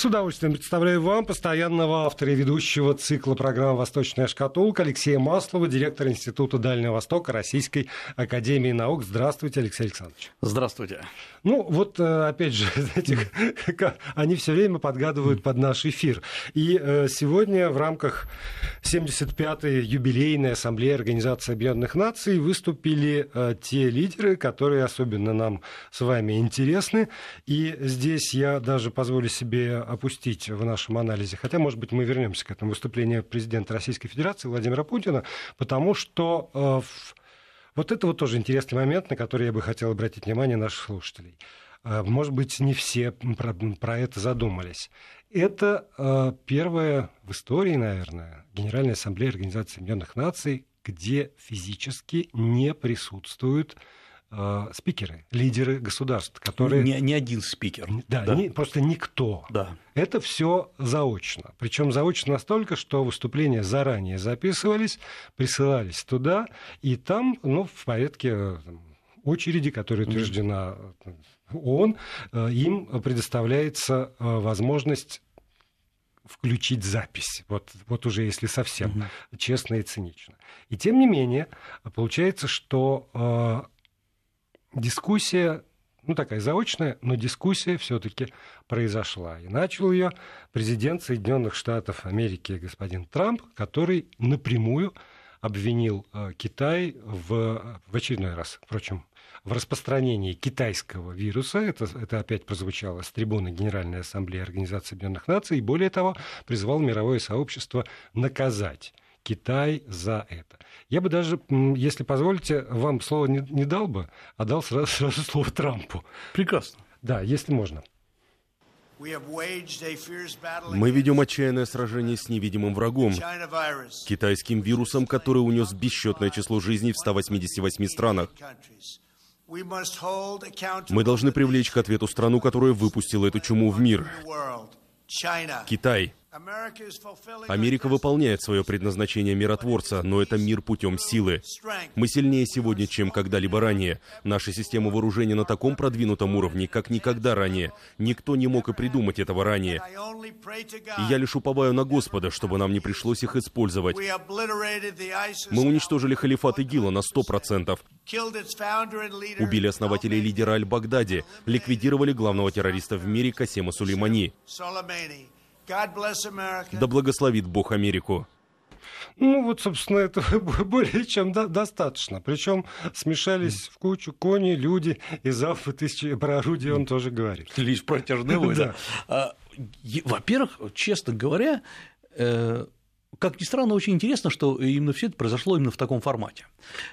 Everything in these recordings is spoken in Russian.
С удовольствием представляю вам постоянного автора и ведущего цикла программы «Восточная шкатулка» Алексея Маслова, директор Института Дальнего Востока Российской Академии Наук. Здравствуйте, Алексей Александрович. Здравствуйте. Ну, вот, э, опять же, знаете, они все время подгадывают под наш эфир. И э, сегодня в рамках 75-й юбилейной ассамблеи Организации Объединенных Наций выступили э, те лидеры, которые особенно нам с вами интересны. И здесь я даже позволю себе опустить в нашем анализе, хотя, может быть, мы вернемся к этому выступлению президента Российской Федерации Владимира Путина, потому что вот это вот тоже интересный момент, на который я бы хотел обратить внимание наших слушателей. Э, может быть, не все про, про это задумались. Это э, первая в истории, наверное, Генеральная Ассамблея Организации Объединенных Наций, где физически не присутствуют э, спикеры, лидеры государств, которые... Не, не один спикер. Да, да. Не, просто никто. Да. Это все заочно. Причем заочно настолько, что выступления заранее записывались, присылались туда, и там, ну, в порядке э, очереди, которая утверждена э, ООН, э, им предоставляется возможность включить запись. Вот, вот уже если совсем угу. честно и цинично. И тем не менее, получается, что дискуссия, ну такая заочная, но дискуссия все-таки произошла. И начал ее президент Соединенных Штатов Америки господин Трамп, который напрямую обвинил э, Китай в, в очередной раз, впрочем, в распространении китайского вируса. Это, это опять прозвучало с трибуны Генеральной Ассамблеи Организации Объединенных Наций. И более того, призвал мировое сообщество наказать Китай за это. Я бы даже, если позволите, вам слово не, не дал бы, а дал сразу, сразу слово Трампу. Прекрасно. Да, если можно. Мы ведем отчаянное сражение с невидимым врагом, китайским вирусом, который унес бесчетное число жизней в 188 странах. Мы должны привлечь к ответу страну, которая выпустила эту чуму в мир. Китай. Америка выполняет свое предназначение миротворца, но это мир путем силы. Мы сильнее сегодня, чем когда-либо ранее. Наша система вооружения на таком продвинутом уровне, как никогда ранее. Никто не мог и придумать этого ранее. И я лишь уповаю на Господа, чтобы нам не пришлось их использовать. Мы уничтожили халифат ИГИЛа на сто процентов. Убили основателя и лидера Аль-Багдади, ликвидировали главного террориста в мире Касема Сулеймани. Да благословит Бог Америку. Ну, вот, собственно, этого более чем до- достаточно. Причем смешались в кучу кони, люди, и залпы тысячи про орудие он тоже говорит. Лишь протяжные войны. А, во-первых, честно говоря, э, как ни странно, очень интересно, что именно все это произошло именно в таком формате.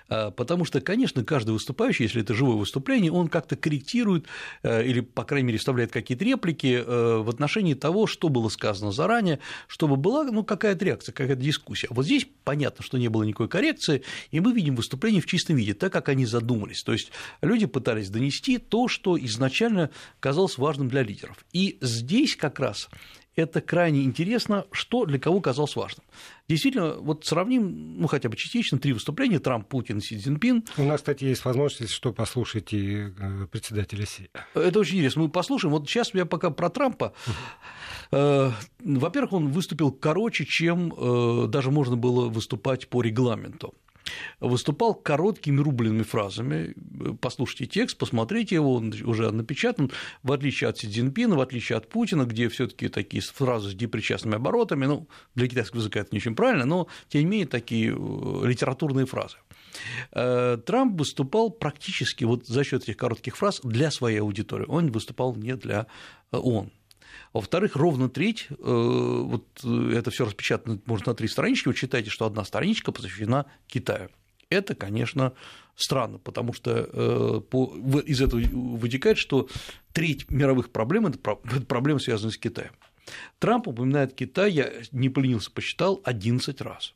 А, потому что, конечно, каждый выступающий, если это живое выступление, он как-то корректирует э, или, по крайней мере, вставляет какие-то реплики э, в отношении того, что было сказано заранее, чтобы была ну, какая-то реакция, какая-то дискуссия. Вот здесь понятно, что не было никакой коррекции, и мы видим выступление в чистом виде, так, как они задумались. То есть люди пытались донести то, что изначально казалось важным для лидеров. И здесь как раз это крайне интересно, что для кого казалось важным. Действительно, вот сравним, ну, хотя бы частично, три выступления, Трамп, Путин, Си Цзиньпин. У нас, кстати, есть возможность, что послушать и э, председателя Си. Это очень интересно, мы послушаем. Вот сейчас я пока про Трампа. Э, во-первых, он выступил короче, чем э, даже можно было выступать по регламенту выступал короткими рубленными фразами. Послушайте текст, посмотрите его, он уже напечатан, в отличие от Си Цзиньпина, в отличие от Путина, где все таки такие фразы с депричастными оборотами, ну, для китайского языка это не очень правильно, но, тем не менее, такие э, литературные фразы. Э, Трамп выступал практически вот за счет этих коротких фраз для своей аудитории, он выступал не для э, ООН. Во-вторых, ровно треть, вот это все распечатано, можно на три странички, вы читаете, что одна страничка посвящена Китаю. Это, конечно, странно, потому что э, из этого вытекает, что треть мировых проблем – это проблемы, связанные с Китаем. Трамп упоминает Китай, я не поленился, посчитал 11 раз.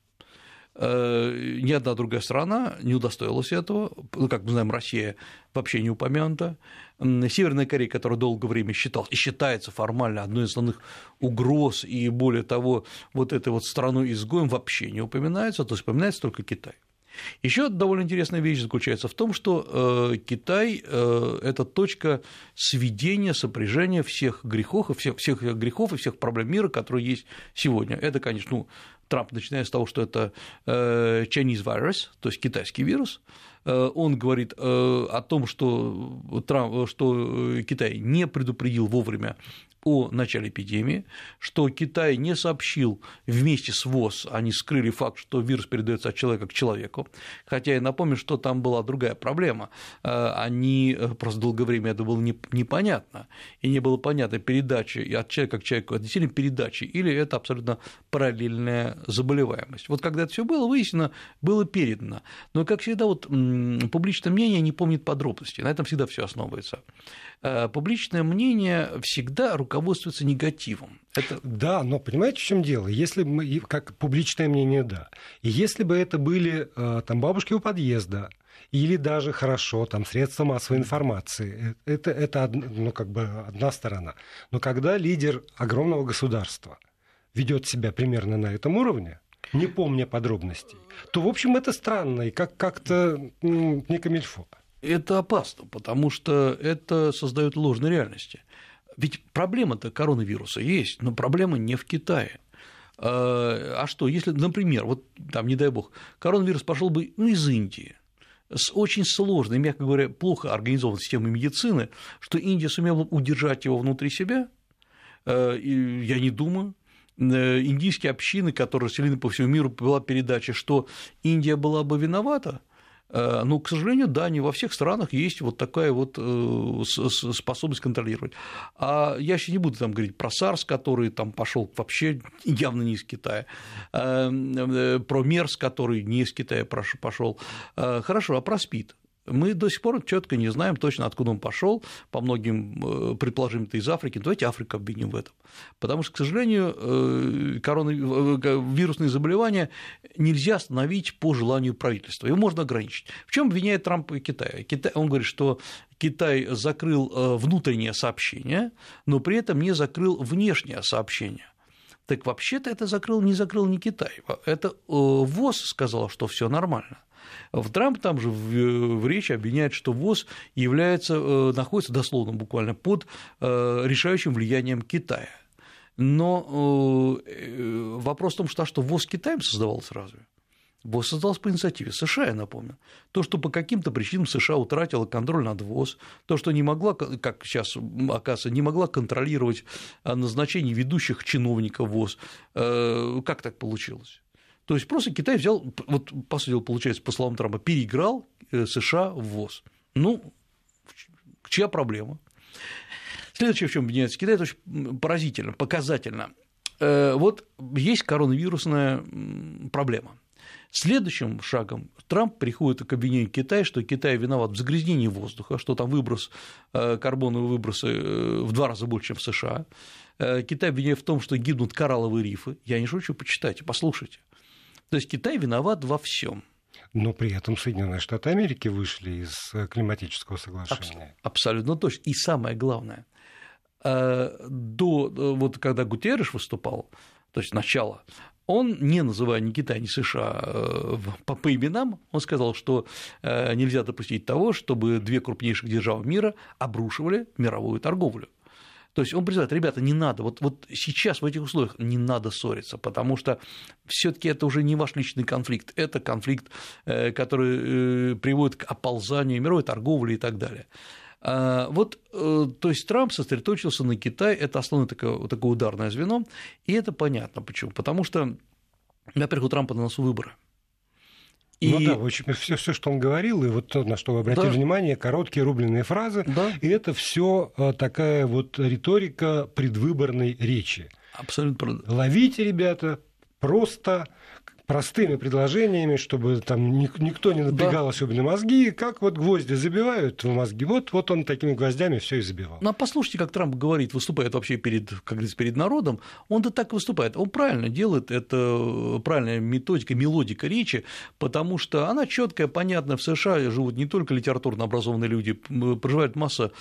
Э, ни одна другая страна не удостоилась этого. Ну, как мы знаем, Россия вообще не упомянута. Северная Корея, которая долгое время считалась и считается формально одной из основных угроз, и более того, вот этой вот страной изгоем вообще не упоминается, то есть упоминается только Китай. Еще довольно интересная вещь заключается в том, что э, Китай э, – это точка сведения, сопряжения всех грехов, и всех, всех грехов и всех проблем мира, которые есть сегодня. Это, конечно, ну, Трамп, начиная с того, что это э, Chinese virus, то есть китайский вирус, он говорит о том, что, Трамп, что Китай не предупредил вовремя о начале эпидемии, что Китай не сообщил вместе с ВОЗ, они скрыли факт, что вирус передается от человека к человеку, хотя я напомню, что там была другая проблема, э, они э, просто долгое время это было непонятно, и не было понятно, передачи от человека к человеку, это действительно передачи, или это абсолютно параллельная заболеваемость. Вот когда это все было выяснено, было передано, но, как всегда, вот публичное мнение не помнит подробностей, на этом всегда все основывается. Э, публичное мнение всегда руководствуется негативом. Это... Да, но понимаете, в чем дело? Если мы, как публичное мнение, да. И если бы это были э, там бабушки у подъезда, или даже хорошо, там, средства массовой информации. Э, это, это ну, как бы одна сторона. Но когда лидер огромного государства ведет себя примерно на этом уровне, не помня подробностей, то, в общем, это странно и как- как-то не камильфо это опасно, потому что это создает ложные реальности. Ведь проблема-то коронавируса есть, но проблема не в Китае. А, а что, если, например, вот там, не дай бог, коронавирус пошел бы ну, из Индии, с очень сложной, мягко говоря, плохо организованной системой медицины, что Индия сумела удержать его внутри себя, э, я не думаю. Э, индийские общины, которые расселены по всему миру, была передача, что Индия была бы виновата, Э, ну, к сожалению, да, не во всех странах есть вот такая вот э, способность контролировать. А я еще не буду там говорить про САРС, который там пошел вообще явно не из Китая, э, про МЕРС, который не из Китая пошел. Хорошо, а про СПИД? Мы до сих пор четко не знаем точно, откуда он пошел. По многим э, предположим, это из Африки. Давайте Африку обвиним в этом. Потому что, к сожалению, э, коронавирусные заболевания нельзя остановить по желанию правительства. Его можно ограничить. В чем обвиняет Трамп и Китай? Китай он говорит, что Китай закрыл э, внутреннее сообщение, но при этом не закрыл внешнее сообщение. Так вообще-то это закрыл, не закрыл не Китай. Это ВОЗ сказал, что все нормально. В Трамп там же в, в речи обвиняет, что ВОЗ является, э, находится дословно буквально под э, решающим влиянием Китая. Но э, вопрос в том, что, а что ВОЗ Китаем создавался разве? ВОЗ создался по инициативе США, я напомню. То, что по каким-то причинам США утратила контроль над ВОЗ, то, что не могла, как сейчас оказывается, не могла контролировать назначение ведущих чиновников ВОЗ, как так получилось? То есть просто Китай взял, вот по сути дела, получается, по словам Трампа, переиграл э, США в ВОЗ. Ну, чья проблема? Следующее, в чем объединяется Китай, это очень поразительно, показательно. Э, вот есть коронавирусная проблема. Следующим шагом Трамп приходит к обвинению Китая, что Китай виноват в загрязнении воздуха, что там выброс, э, карбоновые выбросы в два раза больше, чем в США. Китай обвиняет в том, что гибнут коралловые рифы. Я не шучу, почитайте, послушайте. То есть Китай виноват во всем. Но при этом Соединенные Штаты Америки вышли из э, климатического соглашения. Абсолютно точно. И самое главное, э, до, э, вот когда Гутерреш выступал, то есть начало, он, не называя ни Китай, ни США по, по именам, он сказал, что нельзя допустить того, чтобы две крупнейших державы мира обрушивали мировую торговлю. То есть он призывает, ребята, не надо, вот, вот сейчас в этих условиях не надо ссориться, потому что все таки это уже не ваш личный конфликт, это конфликт, э, который э, приводит к оползанию мировой торговли и так далее. А, вот, э, то есть Трамп сосредоточился на Китае, это основное такое, такое ударное звено, и это понятно почему. Потому что, во-первых, у Трампа на носу выборы. И... Ну да, в общем, все, все, что он говорил, и вот то, на что вы обратили да. внимание, короткие рубленые фразы, да. и это все э, такая вот риторика предвыборной речи. Абсолютно. Ловите, ребята, просто простыми предложениями, чтобы там никто не напрягал да. особенно мозги, как вот гвозди забивают в мозги. Вот, вот он такими гвоздями все и забивал. Ну, а послушайте, как Трамп говорит, выступает вообще перед, как говорится, перед народом, он-то так выступает. Он правильно делает, это правильная методика, мелодика речи, потому что она четкая, понятная. В США живут не только литературно образованные люди, проживает масса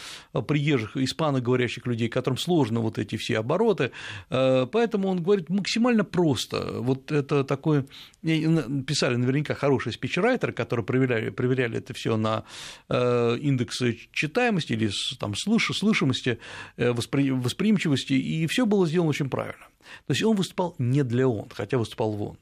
приезжих, испаноговорящих людей, которым сложно вот эти все обороты, э, поэтому он говорит максимально просто. Вот это такой писали наверняка хорошие спичрайтеры, которые проверяли, проверяли это все на э, индексы читаемости или там, слыш, слышимости, э, воспри, восприимчивости, и все было сделано очень правильно. То есть он выступал не для ООН, хотя выступал в.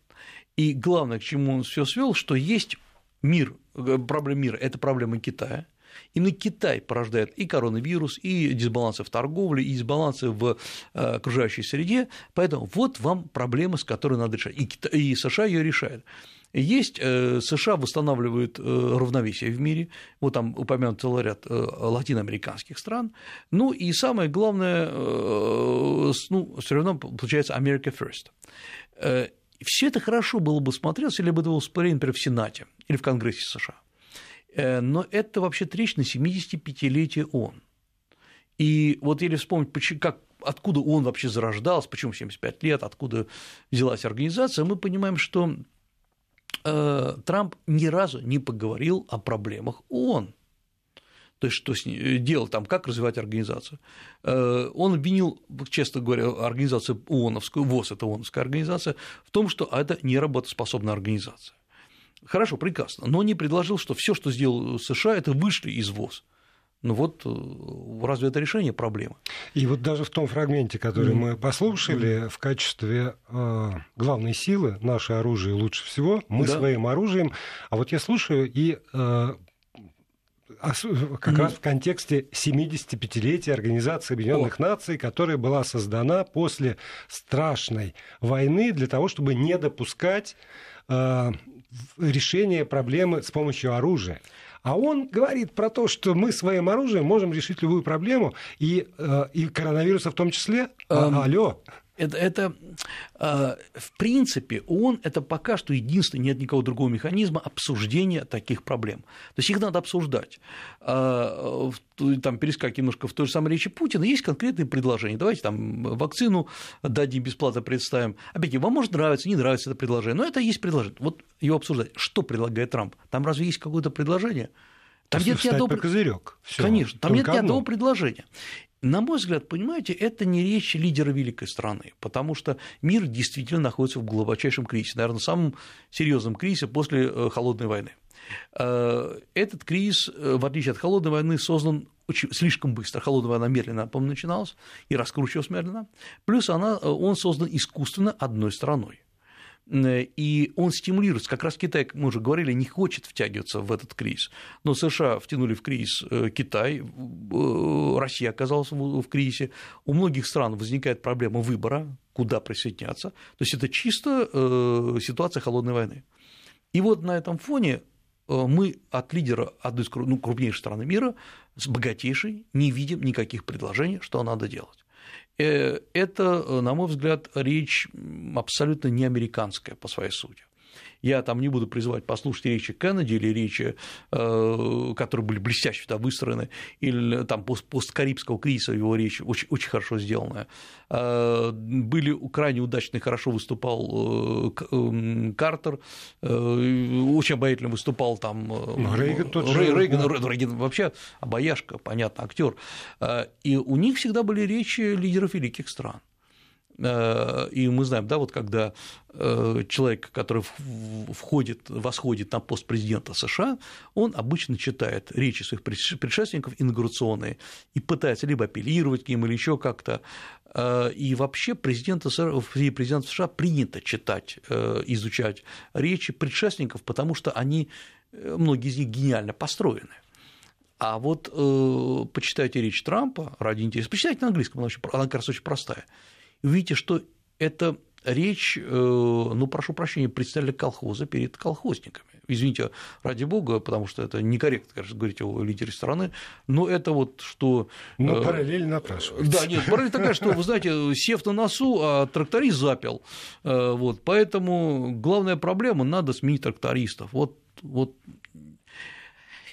И главное, к чему он все свел, что есть мир, проблема мира – это проблема Китая – Именно Китай порождает и коронавирус, и дисбалансы в торговле, и дисбалансы в э, окружающей среде. Поэтому вот вам проблема, с которой надо решать. И, Китай, и США ее решает. Есть э, США восстанавливают э, равновесие в мире, вот там упомянут целый ряд латиноамериканских стран, ну и самое главное, ну, все равно получается America First. Все это хорошо было бы смотреться, если бы это было например, в Сенате или в Конгрессе США. Э, но это вообще речь на 75-летие ООН. И вот если вспомнить, как, откуда он вообще зарождался, почему 75 лет, откуда взялась организация, мы понимаем, что э, Трамп ни разу не поговорил о проблемах ООН. То есть, что с ней э, делать там, как развивать организацию. Он обвинил, честно говоря, организацию ООНовскую, ВОЗ – это ООНовская организация, в том, что это не работоспособная организация. Хорошо, прекрасно, но не предложил, что все, что сделал США, это вышли из ВОЗ. Ну вот э, разве это решение проблемы? И вот даже в том фрагменте, который mm. мы послушали, в качестве э, главной силы наше оружие лучше всего, мы да. своим оружием. А вот я слушаю и э, как mm. раз в контексте 75-летия Организации Объединенных oh. Наций, которая была создана после страшной войны для того, чтобы не допускать э, решение проблемы с помощью оружия. А он говорит про то, что мы своим оружием можем решить любую проблему, и, э, и коронавируса в том числе. Эм, алло это, это э, в принципе, ООН – это пока что единственный, нет никакого другого механизма обсуждения таких проблем. То есть их надо обсуждать. Э, там, перескакивая немножко в той же самой речи Путина, есть конкретные предложения. Давайте там вакцину дадим бесплатно представим. Опять, вам может нравиться, не нравится это предложение, но это есть предложение. Вот его обсуждать. Что предлагает Трамп? Там разве есть какое-то предложение? Там нет ни одного... козырек. Конечно, там нет ни одного предложения. На мой взгляд, понимаете, это не речь лидера великой страны, потому что мир действительно находится в глубочайшем кризисе, наверное, самом серьезном кризисе после э, холодной войны. Э, этот кризис, э, в отличие от холодной войны, создан очень, слишком быстро. Холодная война медленно, по начиналась и раскручивалась медленно. Плюс она, он создан искусственно одной страной. Э, и он стимулируется. Как раз Китай, мы уже говорили, не хочет втягиваться в этот кризис. Но США втянули в кризис э, Китай, э, Россия оказалась в кризисе. У многих стран возникает проблема выбора, куда присоединяться. То есть это чисто ситуация холодной войны. И вот на этом фоне мы от лидера одной из ну, крупнейших стран мира, с богатейшей, не видим никаких предложений, что надо делать. Э, это, э, на мой взгляд, речь абсолютно не американская по своей сути. Я там не буду призывать послушать речи Кеннеди или речи, э, которые были блестяще да, выстроены, или там посткарибского кризиса его речь очень, очень хорошо сделанная. Э, были крайне удачные, хорошо выступал э, Картер, очень обаятельно выступал там ну, Рейган, тот же, Рейган, да. Рейган вообще обаяшка, понятно, актер. И у них всегда были речи лидеров великих стран. Э, и мы знаем, да, вот когда э, человек, который входит, восходит на пост президента США, он обычно читает речи своих предшественников инаугурационные и пытается либо апеллировать к ним или еще как-то. Э, и вообще президента, президента США принято читать, изучать речи предшественников, потому что они, многие из них гениально построены. А вот э, почитайте речь Трампа ради интереса, почитайте на английском, она, очень, она как раз очень простая увидите, что это речь, э, ну, прошу прощения, представили колхоза перед колхозниками. Извините, ради бога, потому что это некорректно, конечно, говорить о лидере страны, но это вот что... Но э, параллель напрашивается. Да, нет, параллель такая, что, вы знаете, сев на носу, а тракторист запел. Э, вот, поэтому главная проблема – надо сменить трактористов. Вот, вот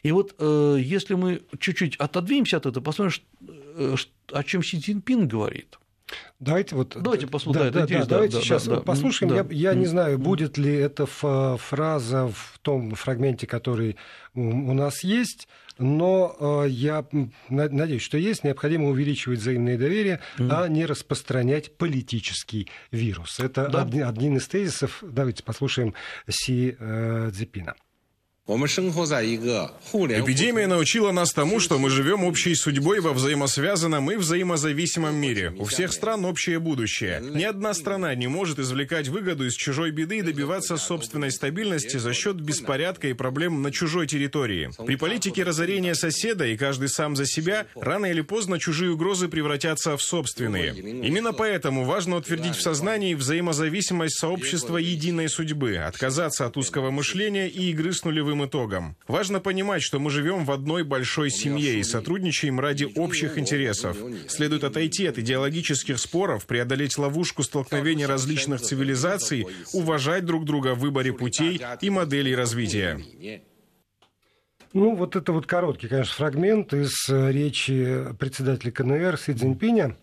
и вот если мы чуть-чуть отодвинемся от этого, посмотрим, о чем Си Цзиньпин говорит – Давайте вот. Давайте послушаем. Да, да, да, давайте да, сейчас да, послушаем. Да. Я, я не знаю, будет ли эта фраза в том фрагменте, который у нас есть. но э, я надеюсь, что есть, необходимо увеличивать взаимное доверие, mm. а не распространять политический вирус. Это да. один, один из тезисов. Давайте послушаем Си э, Цзепина. Эпидемия научила нас тому, что мы живем общей судьбой во взаимосвязанном и взаимозависимом мире. У всех стран общее будущее. Ни одна страна не может извлекать выгоду из чужой беды и добиваться собственной стабильности за счет беспорядка и проблем на чужой территории. При политике разорения соседа и каждый сам за себя, рано или поздно чужие угрозы превратятся в собственные. Именно поэтому важно утвердить в сознании взаимозависимость сообщества единой судьбы, отказаться от узкого мышления и игры с нулевым ключевым итогам. Важно понимать, что мы живем в одной большой семье и сотрудничаем ради общих интересов. Следует отойти от идеологических споров, преодолеть ловушку столкновения различных цивилизаций, уважать друг друга в выборе путей и моделей развития. Ну, вот это вот короткий, конечно, фрагмент из э, речи председателя КНР Си Цзиньпиня.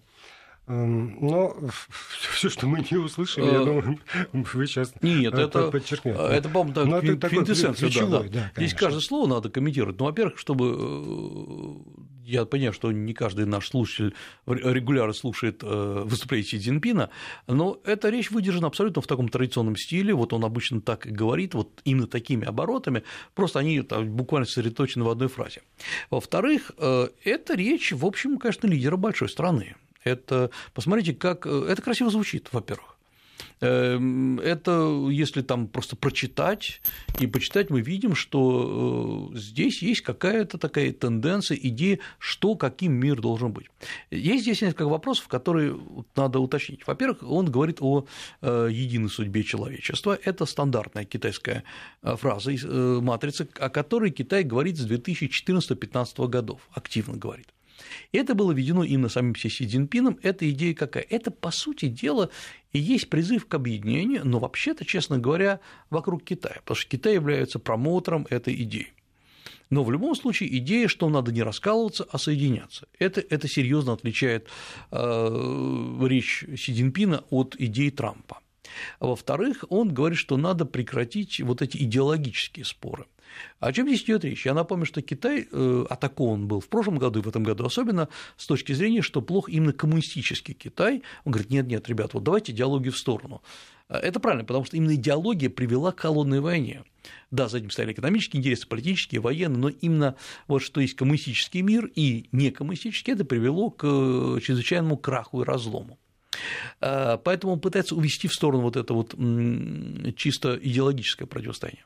Эм, но все, что мы не услышали, я э, думаю, вы сейчас Нет, э, это, подчеркнете. Это, по-моему, квин, квинтэссенция. Да, да. Да, Здесь каждое слово надо комментировать. Ну, во-первых, чтобы э, я понимаю, что не каждый наш слушатель регулярно слушает выступление Си Цзиньпина, но эта речь выдержана абсолютно в таком традиционном стиле, вот он обычно так и говорит, вот именно такими оборотами, просто они там, буквально сосредоточены в одной фразе. Во-вторых, это речь, в общем, конечно, лидера большой страны. Это, посмотрите, как э, это красиво звучит, во-первых. Эм, это, если там просто прочитать и почитать, мы видим, что э, здесь есть какая-то такая тенденция, идея, что, каким мир должен быть. Есть здесь несколько вопросов, которые надо уточнить. Во-первых, он говорит о э, единой судьбе человечества. Это стандартная китайская фраза, матрица, о которой Китай говорит с 2014-2015 годов, активно говорит. И это было введено именно самим Си Цзиньпином. Эта идея какая? Это, по сути дела, и есть призыв к объединению, но вообще-то, честно говоря, вокруг Китая, потому что Китай является промоутером этой идеи. Но в любом случае идея, что надо не раскалываться, а соединяться. Это, это серьезно отличает э, речь Си Цзиньпина от идеи Трампа. Во-вторых, он говорит, что надо прекратить вот эти идеологические споры. О чем здесь идет речь? Я напомню, что Китай э, атакован был в прошлом году и в этом году, особенно с точки зрения, что плох именно коммунистический Китай. Он говорит, нет, нет, ребят, вот давайте идеологию в сторону. Э, это правильно, потому что именно идеология привела к холодной войне. Да, за этим стояли экономические интересы, политические, военные, но именно вот что есть коммунистический мир и некоммунистический, это привело к э, чрезвычайному краху и разлому. Поэтому он пытается увести в сторону вот это вот чисто идеологическое противостояние.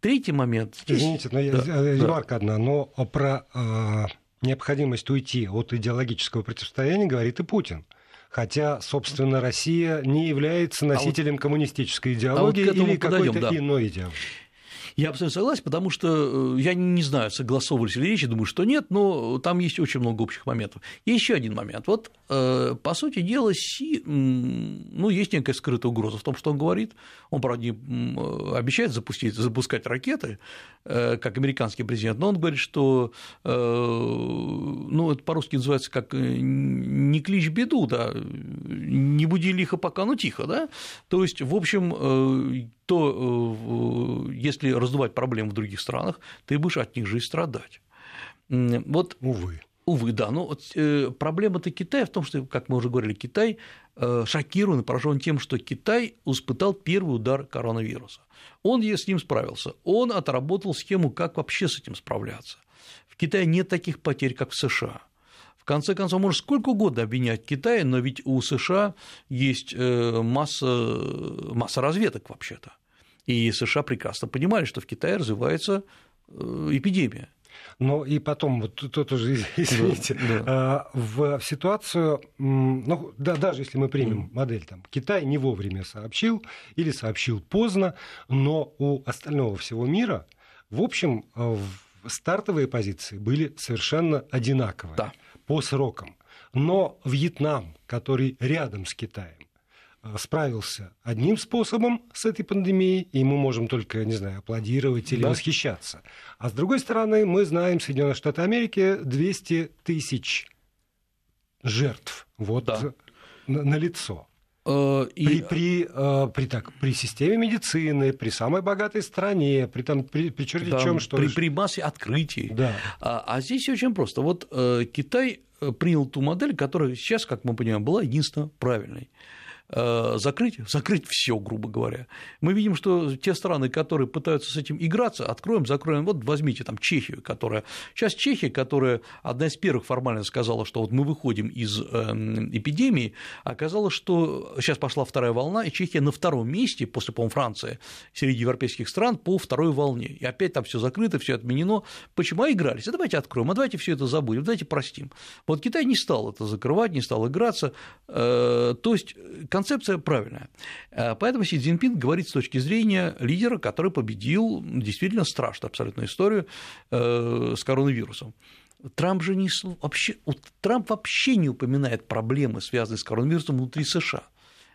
Третий момент. Извините, но да, ремарка да. одна, но про э, необходимость уйти от идеологического противостояния говорит и Путин. Хотя, собственно, Россия не является носителем а вот, коммунистической идеологии а вот или какой-то да. иной идеологии. Я абсолютно согласен, потому что э, я не знаю, согласовывались ли речи, думаю, что нет, но там есть очень много общих моментов. Еще один момент. Вот, э, по сути дела, Си, ну, есть некая скрытая угроза в том, что он говорит. Он, правда, не э, обещает запустить, запускать ракеты, как американский президент, но он говорит, что, ну, это по-русски называется как не клич беду, да, не буди лихо пока, ну, тихо, да. То есть, в общем, то если раздувать проблемы в других странах, ты будешь от них же и страдать. Вот, Увы. Увы, да. Но вот, э, проблема-то Китая в том, что, как мы уже говорили, Китай э, шокирован и поражен тем, что Китай испытал первый удар коронавируса. Он с ним справился. Он отработал схему, как вообще с этим справляться. В Китае нет таких потерь, как в США. В конце концов, можно сколько угодно обвинять Китай, но ведь у США есть э, масса, масса разведок вообще-то. И США прекрасно понимали, что в Китае развивается э, эпидемия. Но и потом, вот тут уже, извините, да, да. В, в ситуацию, ну, да, даже если мы примем модель, там, Китай не вовремя сообщил или сообщил поздно, но у остального всего мира, в общем, стартовые позиции были совершенно одинаковые да. По срокам. Но Вьетнам, который рядом с Китаем, Э, справился одним способом с этой пандемией, и мы можем только, не знаю, аплодировать или да. восхищаться. А с другой стороны, мы знаем Соединенные Штаты Америки 200 тысяч жертв вот да. на, на лицо. Э, и... При, при, э, при, так, при системе медицины, при самой богатой стране, при, там, при, при черти да, чем, что при, при массе открытий. Да. А, а здесь очень просто. Вот э, Китай принял ту модель, которая сейчас, как мы понимаем, была единственно правильной. Э, закрыть, закрыть все, грубо говоря. Мы видим, что те страны, которые пытаются с этим играться, откроем, закроем, вот возьмите там Чехию, которая, сейчас Чехия, которая одна из первых формально сказала, что вот мы выходим из эм, эпидемии, оказалось, что сейчас пошла вторая волна, и Чехия на втором месте, после, по-моему, Франции, среди европейских стран по второй волне. И опять там все закрыто, все отменено. Почему? А игрались. А давайте откроем, а давайте все это забудем, давайте простим. Вот Китай не стал это закрывать, не стал играться. Э, то есть концепция правильная. Э, поэтому Си Цзиньпин говорит с точки зрения лидера, который победил действительно страшную абсолютную историю э, с коронавирусом. Трамп же не вообще, Трамп вообще не упоминает проблемы, связанные с коронавирусом внутри США.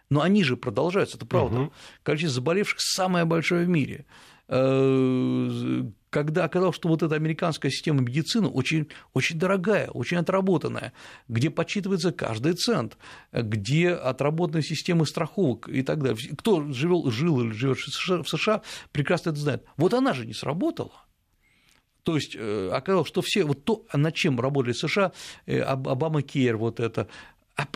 Но они же продолжаются, это правда. Угу. Количество заболевших самое большое в мире. Э, когда оказалось, что вот эта американская система медицины очень, очень дорогая, очень отработанная, где подсчитывается каждый цент, где отработаны системы страховок и так далее. Кто жил, жил или живет в США, прекрасно это знает. Вот она же не сработала. То есть э, оказалось, что все, вот то, над чем работали США, э, Обама Кейр, вот это,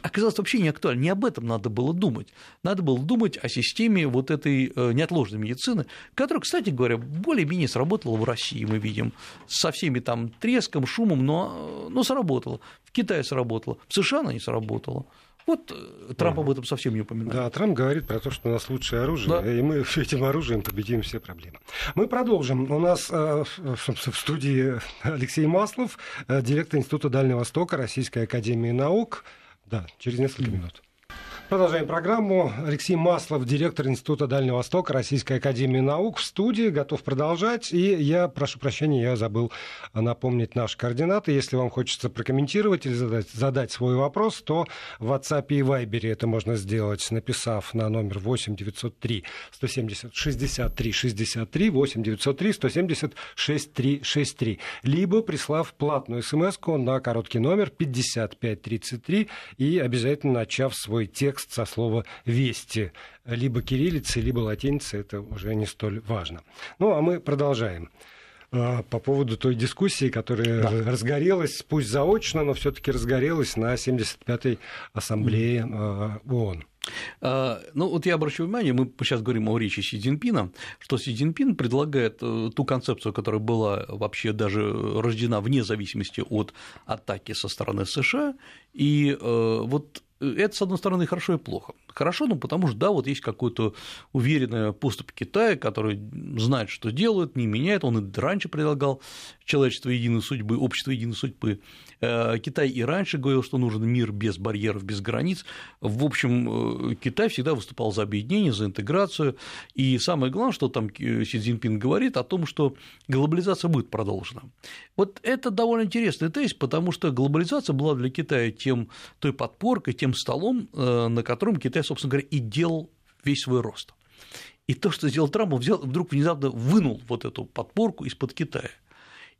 оказалось вообще не актуально. Не об этом надо было думать. Надо было думать о системе вот этой э, неотложной медицины, которая, кстати говоря, более-менее сработала в России, мы видим, со всеми там треском, шумом, но, но сработала. В Китае сработала, в США она не сработала. Вот э, Трамп об этом совсем не упоминает. Да, Трамп говорит про то, что у нас лучшее оружие, да. и мы этим оружием победим все проблемы. Мы продолжим. У нас э, в студии Алексей Маслов, директор Института Дальнего Востока Российской Академии Наук. Да, через несколько минут. Продолжаем программу. Алексей Маслов, директор Института Дальнего Востока Российской Академии Наук в студии, готов продолжать. И я прошу прощения, я забыл напомнить наши координаты. Если вам хочется прокомментировать или задать, задать свой вопрос, то в WhatsApp и Viber это можно сделать, написав на номер 8 903 170 63 63 8 903 170 63 63. Либо прислав платную смс на короткий номер 5533 и обязательно начав свой текст текст со слова «вести». Либо кириллицы, либо латиницы, это уже не столь важно. Ну, а мы продолжаем а, по поводу той дискуссии, которая да. разгорелась, пусть заочно, но все-таки разгорелась на 75-й ассамблее mm. ООН. А, ну, вот я обращу внимание, мы сейчас говорим о речи Си Цзиньпина, что Си Цзиньпин предлагает э, ту концепцию, которая была вообще даже рождена вне зависимости от атаки со стороны США, и э, вот это, с одной стороны, хорошо и плохо. Хорошо, ну, потому что, да, вот есть какой-то уверенный поступ Китая, который знает, что делает, не меняет, он и раньше предлагал человечество единой судьбы, общество единой судьбы. Э, Китай и раньше говорил, что нужен мир без барьеров, без границ. В общем, э, Китай всегда выступал за объединение, за интеграцию. И самое главное, что там Си Цзиньпин говорит о том, что глобализация будет продолжена. Вот это довольно интересный тезис, потому что глобализация была для Китая тем, той подпоркой, тем столом, э, на котором Китай, собственно говоря, и делал весь свой рост. И то, что сделал Трамп, он взял, вдруг внезапно вынул вот эту подпорку из-под Китая.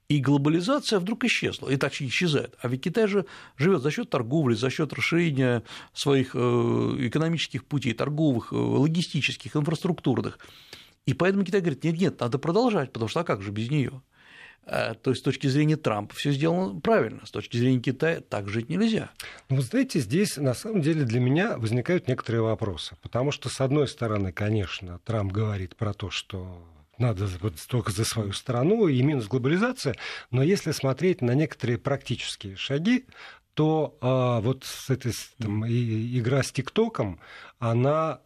И глобализация вдруг исчезла, и так исчезает. А ведь Китай же живет за счет торговли, за счет расширения своих э, экономических путей, торговых, э, логистических, инфраструктурных. И поэтому Китай говорит, нет, нет, надо продолжать, потому что а как же без нее? Э, то есть с точки зрения Трампа все сделано правильно, с точки зрения Китая так жить нельзя. Ну, вы знаете, здесь на самом деле для меня возникают некоторые вопросы, потому что, с одной стороны, конечно, Трамп говорит про то, что надо только за свою страну, и минус глобализация. Но если смотреть на некоторые практические шаги, то а, вот с этой там, игра с ТикТоком, она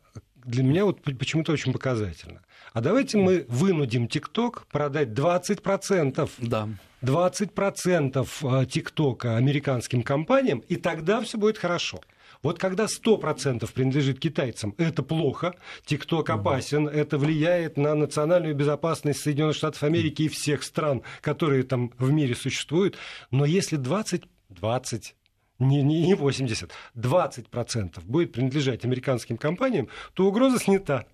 для меня вот почему-то очень показательна. А давайте мы вынудим ТикТок продать 20%. Да. 20% а, ТикТока американским компаниям, и тогда все будет хорошо. Вот когда 100% принадлежит китайцам, это плохо, ТикТок опасен, это влияет на национальную безопасность Соединенных Штатов Америки и всех стран, которые там в мире существуют. Но если 20, 20 не, не 80, 20% будет принадлежать американским компаниям, то угроза снята.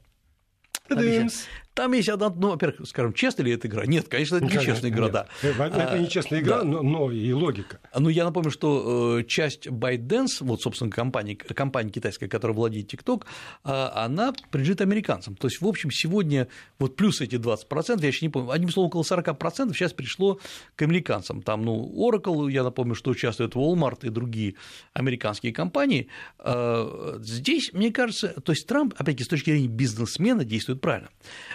Там есть одна, ну, во-первых, скажем, честная ли эта игра? Нет, конечно, это не честная игра, да. Это не честная игра, да. но, но и логика. Ну, я напомню, что э, часть ByteDance, вот, собственно, компания, компания китайская, которая владеет TikTok, а, она принадлежит американцам. То есть, в общем, сегодня вот плюс эти 20%, я еще не помню, одним словом, около 40% сейчас пришло к американцам. Там, ну, Oracle, я напомню, что участвует Walmart и другие американские компании. А, здесь, мне кажется, то есть Трамп, опять-таки, с точки зрения бизнесмена действует правильно.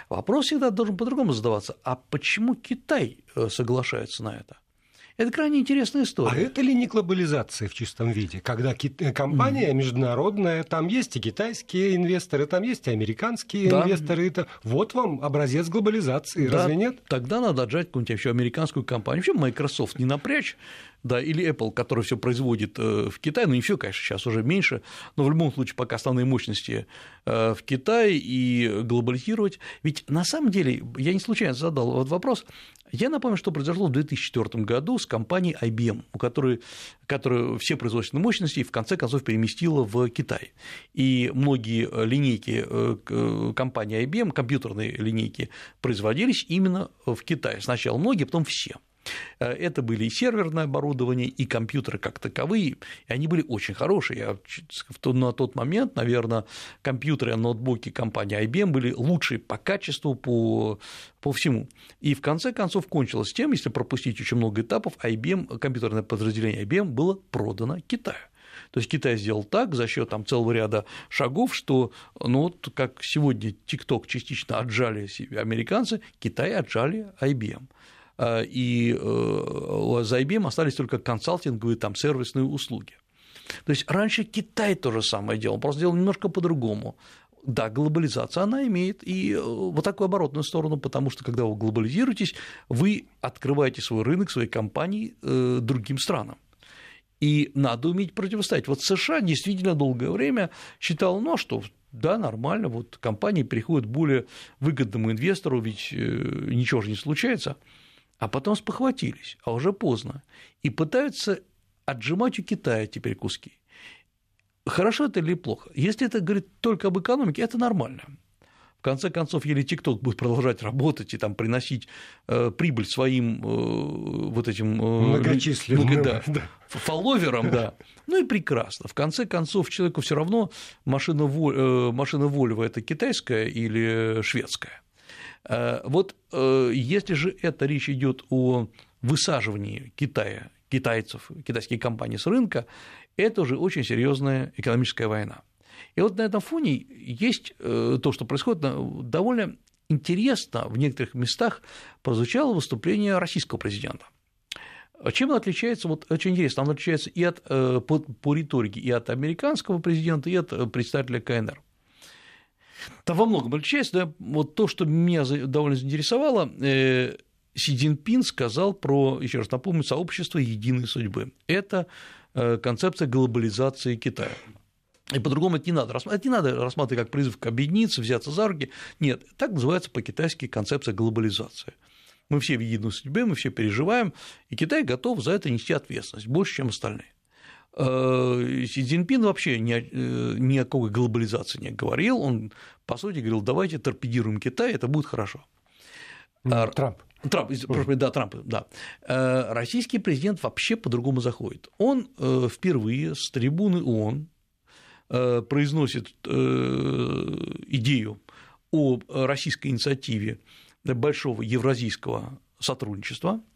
Вопрос всегда должен по-другому задаваться. А почему Китай э, соглашается на это? Это крайне интересная история. А это ли не глобализация в чистом виде? Когда э, компания международная, там есть и китайские инвесторы, там есть и американские да. инвесторы. Это... Вот вам образец глобализации, да, разве нет? Тогда надо отжать какую-нибудь еще американскую компанию. Вообще Microsoft не напрячь, да, или Apple, который все производит э, в Китае, ну не все, конечно, сейчас уже меньше, но в любом случае пока основные мощности э, в Китае и глобализировать. Ведь на самом деле, я не случайно задал вот вопрос, я напомню, что произошло в 2004 году с компанией IBM, у которой, которая все производственные мощности в конце концов переместила в Китай. И многие линейки э, компании IBM, компьютерные линейки, производились именно в Китае. Сначала многие, потом все. Э, это были и серверное оборудование, и компьютеры как таковые, и они были очень хорошие. Я на тот момент, наверное, компьютеры ноутбуки компании IBM были лучшие по качеству, по, по всему. И в конце концов кончилось тем, если пропустить очень много этапов, IBM, компьютерное подразделение IBM было продано Китаю. То есть Китай сделал так за счет там, целого ряда шагов, что, ну вот как сегодня TikTok частично отжали американцы, Китай отжали IBM. А, и э, за IBM остались только консалтинговые там сервисные услуги. То есть раньше Китай то же самое делал, он просто делал немножко по-другому. Да, глобализация, она имеет и э, вот такую оборотную сторону, потому что когда вы глобализируетесь, вы открываете свой рынок, своей компании э, другим странам. И надо уметь противостоять. Вот США действительно долгое время считал, ну а что, да, нормально, вот компании переходят более выгодному инвестору, ведь ничего же не случается – а потом спохватились, а уже поздно, и пытаются отжимать у Китая теперь куски. Хорошо это или плохо? Если это говорит только об экономике, это нормально. В конце концов, если TikTok будет продолжать работать и там приносить э, прибыль своим э, вот этим э, многочисленным да, да. фолловерам, да, ну и прекрасно. В конце концов, человеку все равно машина, э, машина Volvo это китайская или шведская. Э, вот э, если же это речь идет о высаживании Китая, китайцев, китайских компаний с рынка, это уже очень серьезная экономическая война. И вот на этом фоне есть э, то, что происходит, довольно интересно в некоторых местах прозвучало выступление российского президента. Чем он отличается, вот очень интересно, он отличается и от, по, по риторике и от американского президента, и от представителя КНР. Там во многом отличается, да, вот то, что меня довольно заинтересовало, э, Си Цзиньпин сказал про, еще раз напомню, сообщество единой судьбы. Это э, концепция глобализации Китая. И по-другому это не надо рассматривать. Это не надо рассматривать как призыв к объединиться, взяться за руки. Нет, так называется по-китайски концепция глобализации. Мы все в единой судьбе, мы все переживаем, и Китай готов за это нести ответственность больше, чем остальные. Э, Си Цзиньпин вообще ни о, э, ни о какой глобализации не говорил, он, по сути, говорил, давайте торпедируем Китай, это будет хорошо. А, Трамп. Трамп, да, Трамп, да. Э, российский президент вообще по-другому заходит. Он впервые с трибуны ООН произносит идею о российской инициативе большого евразийского сотрудничества –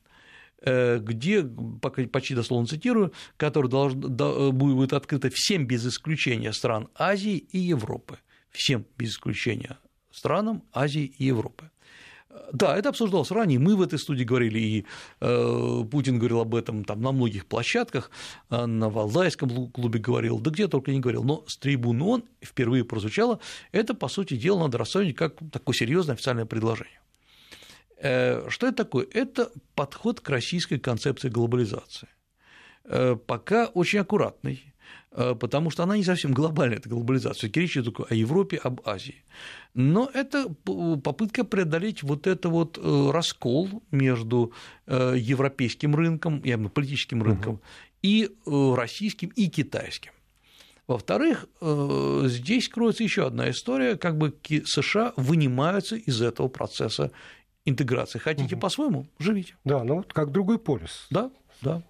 где, почти дословно цитирую, который должен, будет открыто всем без исключения стран Азии и Европы. Всем без исключения странам Азии и Европы. Да, это обсуждалось ранее, мы в этой студии говорили, и э, Путин говорил об этом там, на многих площадках, э, на Валдайском клубе говорил, да где только не говорил, но с трибуны он впервые прозвучало, это, по сути дела, надо расценивать как такое серьезное официальное предложение. Э, что это такое? Это подход к российской концепции глобализации. Э, пока очень аккуратный, э, потому что она не совсем глобальная, эта глобализация. Речь идет только о Европе, об Азии. Но это попытка преодолеть вот это вот раскол между европейским рынком, я имею политическим рынком, угу. и российским, и китайским. Во-вторых, здесь кроется еще одна история, как бы США вынимаются из этого процесса интеграции. Хотите угу. по-своему, живите. Да, ну вот как другой полюс. Да, да.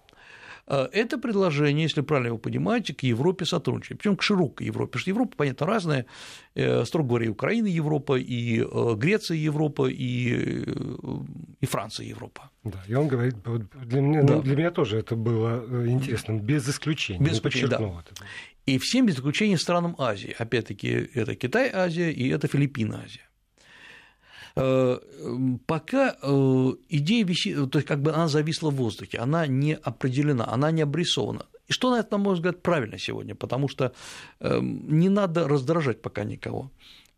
Э, это предложение, если правильно его понимаете, к Европе сотрудничать, причем к широкой Европе, потому что Европа, понятно, разная, э, строго говоря, и Украина Европа, и э, Греция Европа, и, и Франция Европа. Да, и он говорит, для меня, да. для меня тоже это было интересно, без исключения. Без исключения, да. Это. И всем без исключения странам Азии. Опять-таки, это Китай, Азия, и это Филиппины, Азия. Э, пока э, идея висит, то есть как бы она зависла в воздухе, она не определена, она не обрисована. И что на это, на мой взгляд, правильно сегодня, потому что не надо раздражать пока никого.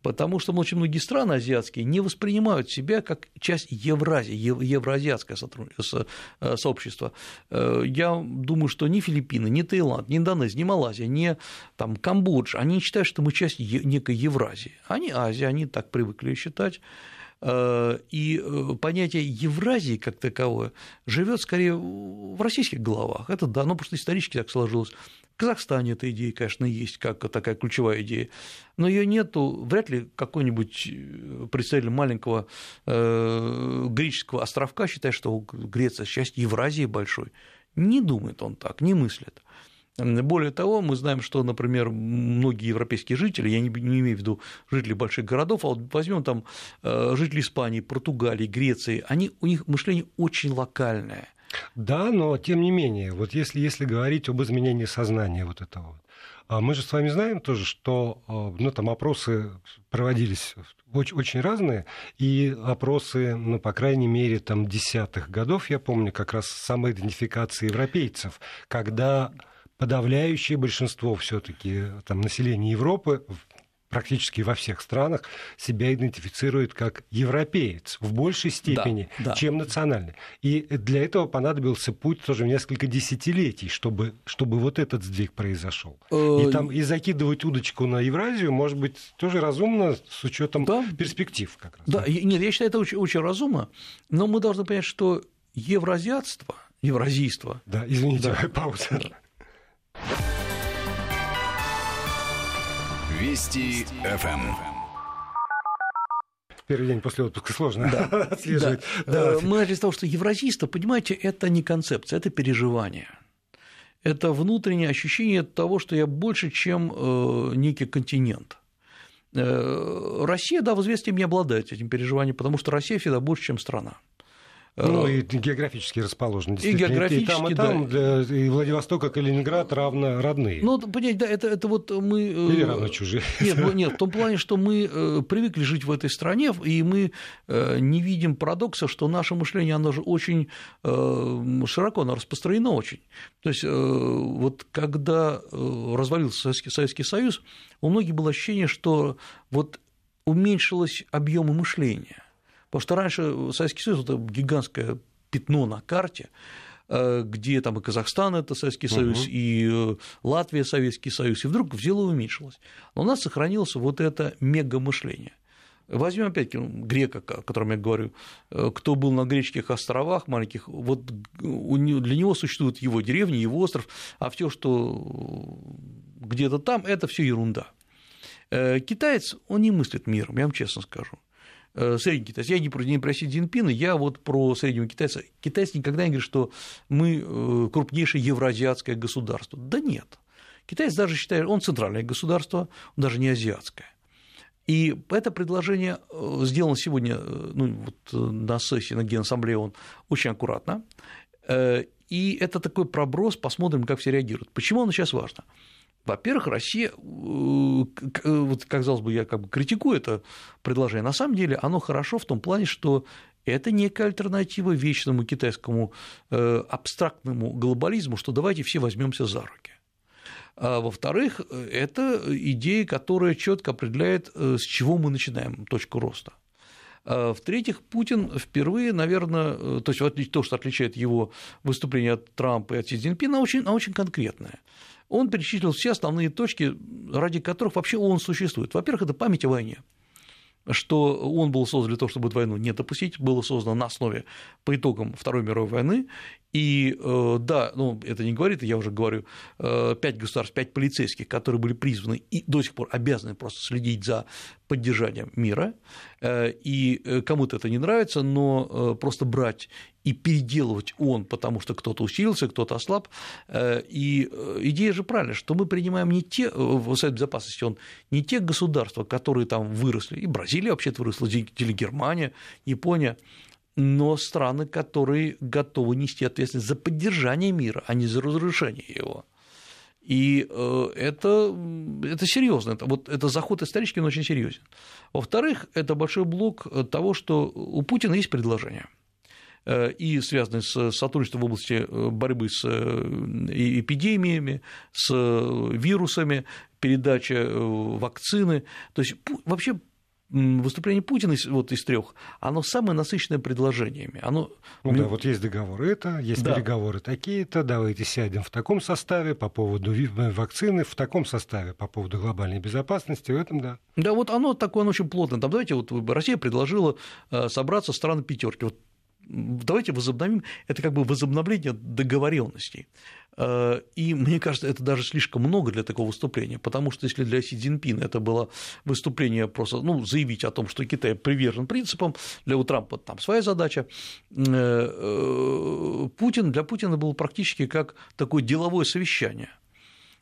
Потому что очень многие страны азиатские не воспринимают себя как часть Евразии, евроазиатское э, сообщество. Я думаю, что ни Филиппины, ни Таиланд, ни Индонезия, ни Малайзия, ни там, Камбоджа, они считают, что мы часть некой Евразии. Они Азия, они так привыкли считать. Э, и э, понятие Евразии как таковое живет скорее в российских головах. Это да, ну просто исторически так сложилось. В Казахстане эта идея, конечно, есть как такая ключевая идея, но ее нету. Вряд ли какой-нибудь э, представитель маленького греческого островка считает, что Греция часть Евразии большой. Не думает он так, не мыслит. Более того, мы знаем, что, например, многие европейские жители, я не, имею в виду жители больших городов, а вот возьмем там э, жители Испании, Португалии, Греции, они, у них мышление очень локальное. Да, но тем не менее, вот если, если говорить об изменении сознания вот этого а мы же с вами знаем тоже, что э, ну, там опросы проводились очень, очень разные, и опросы, ну, по крайней мере, там, десятых годов, я помню, как раз самоидентификации европейцев, когда подавляющее большинство все-таки там, населения Европы практически во всех странах себя идентифицирует как европеец в большей степени, да, да. чем национальный. И для этого понадобился путь тоже в несколько десятилетий, чтобы, чтобы вот этот сдвиг произошел. Э, и там и закидывать удочку на Евразию, может быть, тоже разумно с учетом да. перспектив как раз. Да, нет, я считаю, это очень, очень разумно, но мы должны понять, что евразиатство, евразийство. Да, извините, да. пауза. Вести ФМ. Первый день после отпуска сложно да. отслеживать. Да. Да. Мы начали с того, что евразийство, понимаете, это не концепция, это переживание. Это внутреннее ощущение того, что я больше, чем э, некий континент. Э, Россия, да, в известии не обладает этим переживанием, потому что Россия всегда больше, чем страна. Ну, и географически расположен. И географически, и там, и там, да. Для, и Владивосток, и Калининград равно родные. Ну, понимаете, да, это, это вот мы... Э, Или равно чужие. Нет, ну, нет, в том плане, что мы э, привыкли жить в этой стране, и мы э, не видим парадокса, что наше мышление, оно же очень широко, оно распространено очень. То есть, вот когда развалился Советский, Советский Союз, у многих было ощущение, что вот уменьшилось объемы мышления. Потому что раньше Советский Союз это гигантское пятно на карте, э, где там и Казахстан это Советский Союз, угу. и э, Латвия Советский Союз, и вдруг взяло и уменьшилось. Но у нас сохранилось вот это мегамышление. Возьмем опять грека, о котором я говорю, э, кто был на греческих островах маленьких, вот для него существует его деревня, его остров, а все, что где-то там, это все ерунда. Китаец, он не мыслит миром, я вам честно скажу. Э, средний китайец. Я не про, не про Си я вот про среднего китайца. Китайец никогда не говорит, что мы э, крупнейшее евроазиатское государство. Да нет. Китаец даже считает, он центральное государство, он даже не азиатское. И это предложение э, сделано сегодня ну, вот на сессии на Генассамблее, он очень аккуратно. И это такой проброс, посмотрим, как все реагируют. Почему оно сейчас важно? Во-первых, Россия, э, вот, казалось бы, я как бы критикую это предложение, на самом деле оно хорошо в том плане, что это некая альтернатива вечному китайскому э, абстрактному глобализму, что давайте все возьмемся за руки. А во-вторых, это идея, которая четко определяет, э, с чего мы начинаем точку роста. А в-третьих, Путин впервые, наверное, то есть то, что отличает его выступление от Трампа и от Си Цзиньпина, очень, очень конкретное он перечислил все основные точки, ради которых вообще он существует. Во-первых, это память о войне. что он был создан для того, чтобы эту войну не допустить, было создано на основе по итогам Второй мировой войны, и э, да, ну, это не говорит, я уже говорю, э, пять государств, пять полицейских, которые были призваны и до сих пор обязаны просто следить за поддержанием мира, э, и кому-то это не нравится, но просто брать и переделывать он, потому что кто-то усилился, кто-то ослаб. И идея же правильная, что мы принимаем не те, в Совет Безопасности он не те государства, которые там выросли, и Бразилия вообще-то выросла, или Германия, Япония, но страны, которые готовы нести ответственность за поддержание мира, а не за разрушение его. И э, это, это серьезно. Это, вот, это заход исторический, но очень серьезен. Во-вторых, это большой блок того, что у Путина есть предложение э, и связанные с сотрудничеством в области э, борьбы с эпидемиями, с вирусами, передача вакцины. То есть вообще выступление Путина вот из трех, оно самое насыщенное предложениями. Оно... Ну да, вот есть договор это, есть да. переговоры такие-то, давайте сядем в таком составе по поводу э, вакцины, в таком составе по поводу глобальной безопасности, в этом да. Да, вот оно такое, оно очень плотное. Там, давайте, вот Россия предложила э, собраться страны пятерки. Вот давайте возобновим, это как бы возобновление договоренностей. Э, и мне кажется, это даже слишком много для такого выступления, потому что если для Си Цзиньпина это было выступление просто, ну, заявить о том, что Китай привержен принципам, для у Трампа там своя задача, э, э, Путин, для Путина было практически как такое деловое совещание.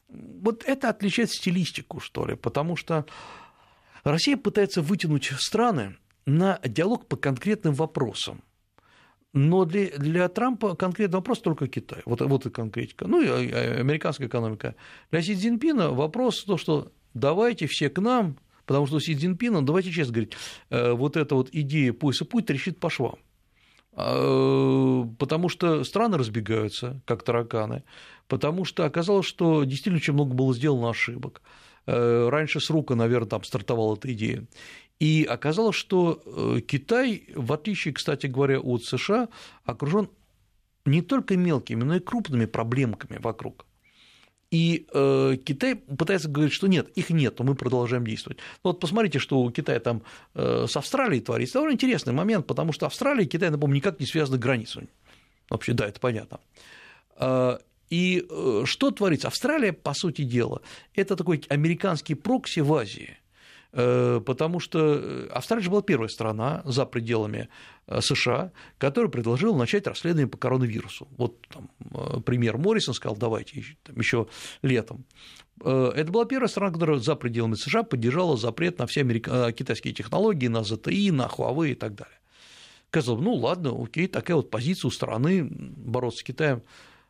Вот это отличает стилистику, что ли, потому что Россия пытается вытянуть страны на диалог по конкретным вопросам. Но для, для Трампа конкретный вопрос только Китай. Вот, вот и конкретика. Ну и а, американская экономика. Для Си Цзиньпина вопрос то, что давайте все к нам, потому что Си Цзиньпина, давайте честно говорить, э, вот эта вот идея пояс и путь трещит по швам. А, потому что страны разбегаются, как тараканы, потому что оказалось, что действительно очень много было сделано ошибок. Э, раньше с рука, наверное, там стартовала эта идея. И оказалось, что э, Китай, в отличие, кстати говоря, от США, окружен не только мелкими, но и крупными проблемками вокруг. И э, Китай пытается говорить, что нет, их нет, мы продолжаем действовать. Но вот посмотрите, что у Китая там э, с Австралией творится. Довольно интересный момент, потому что Австралия и Китай, напомню, никак не связаны границей. Вообще, да, это понятно. И э, что творится? Австралия, по сути дела, это такой американский прокси в Азии. Э, потому что э, Австралия же была первая страна за пределами США, которая предложила начать расследование по коронавирусу. Вот там, премьер Моррисон сказал, давайте там, еще летом. Это была первая страна, которая за пределами США поддержала запрет на все америка... китайские технологии, на ZTE, на Huawei и так далее. Сказал, ну ладно, окей, такая вот позиция у страны бороться с Китаем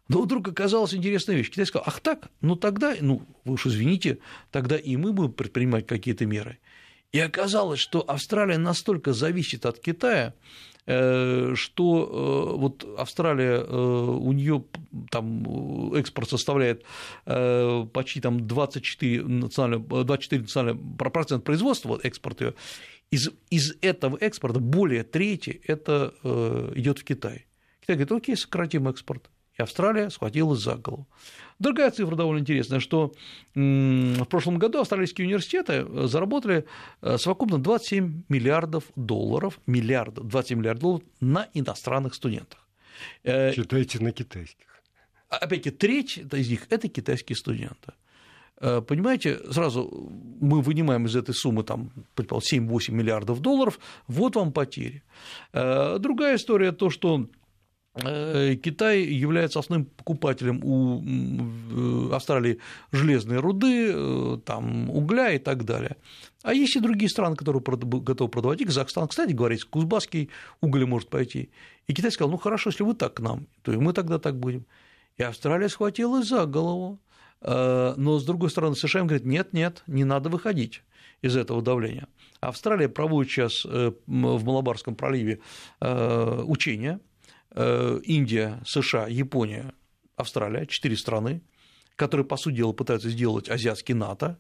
но вдруг оказалась интересная вещь. Китай сказал, ах так, ну тогда, ну вы уж извините, тогда и мы будем предпринимать какие-то меры. И оказалось, что Австралия настолько зависит от Китая, э, что э, вот Австралия, э, у нее там экспорт составляет почти там 24 национальных, 24 национальных процент производства, вот экспорт ее, из, из этого экспорта более трети это идет в Китай. Китай говорит, окей, сократим экспорт и Австралия схватилась за голову. Другая цифра довольно интересная, что в прошлом году австралийские университеты э, заработали э, совокупно 27 миллиардов долларов, миллиардов, 27 миллиардов долларов на иностранных студентах. Э, Считайте на китайских. А, опять-таки, треть из них – это китайские студенты. Понимаете, сразу мы вынимаем из этой суммы там, 7-8 миллиардов долларов, вот вам потери. Другая история то, что Китай является основным покупателем у Австралии железной руды, э, там, угля и так далее. А есть и другие страны, которые готовы продавать. И Казахстан, кстати говоря, Кузбасский уголь может пойти. И Китай сказал, ну хорошо, если вы так к нам, то и мы тогда так будем. И Австралия схватилась за голову. Э, но, с другой стороны, США им говорят, нет, нет, не надо выходить из этого давления. Австралия проводит сейчас в Малабарском проливе учения – Э, Индия, США, Япония, Австралия, четыре страны, которые, по сути дела, пытаются сделать азиатский НАТО.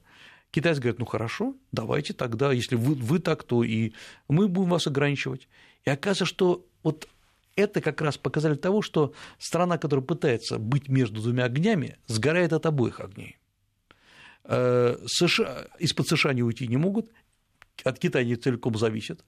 Китайцы говорят, ну хорошо, давайте тогда, если вы, вы так, то и мы будем вас ограничивать. И оказывается, что вот это как раз показатель того, что страна, которая пытается быть между двумя огнями, сгорает от обоих огней. Э, США, из-под США не уйти не могут, от Китая не целиком зависят.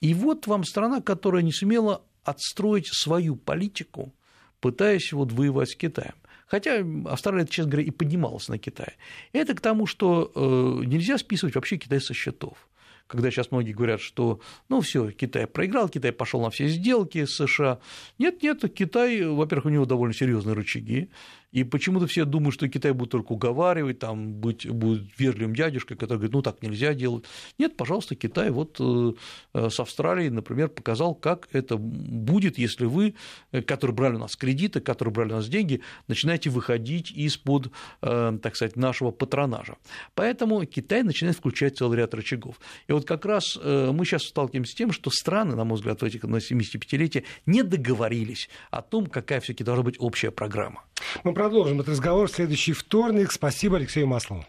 И вот вам страна, которая не сумела отстроить свою политику, пытаясь вот воевать с Китаем. Хотя Австралия, честно говоря, и поднималась на Китай. Это к тому, что э, нельзя списывать вообще Китай со счетов когда сейчас многие говорят, что ну все, Китай проиграл, Китай пошел на все сделки с США. Нет, нет, Китай, во-первых, у него довольно серьезные рычаги, и почему-то все думают, что Китай будет только уговаривать, там, быть, будет вежливым дядюшкой, который говорит, ну так нельзя делать. Нет, пожалуйста, Китай вот э, с Австралией, например, показал, как это будет, если вы, э, которые брали у нас кредиты, которые брали у нас деньги, начинаете выходить из-под, э, так сказать, нашего патронажа. Поэтому Китай начинает включать целый ряд рычагов. И вот как раз мы сейчас сталкиваемся с тем, что страны, на мой взгляд, в этих на 75-летие не договорились о том, какая все-таки должна быть общая программа. Мы продолжим этот разговор в следующий вторник. Спасибо Алексею Маслову.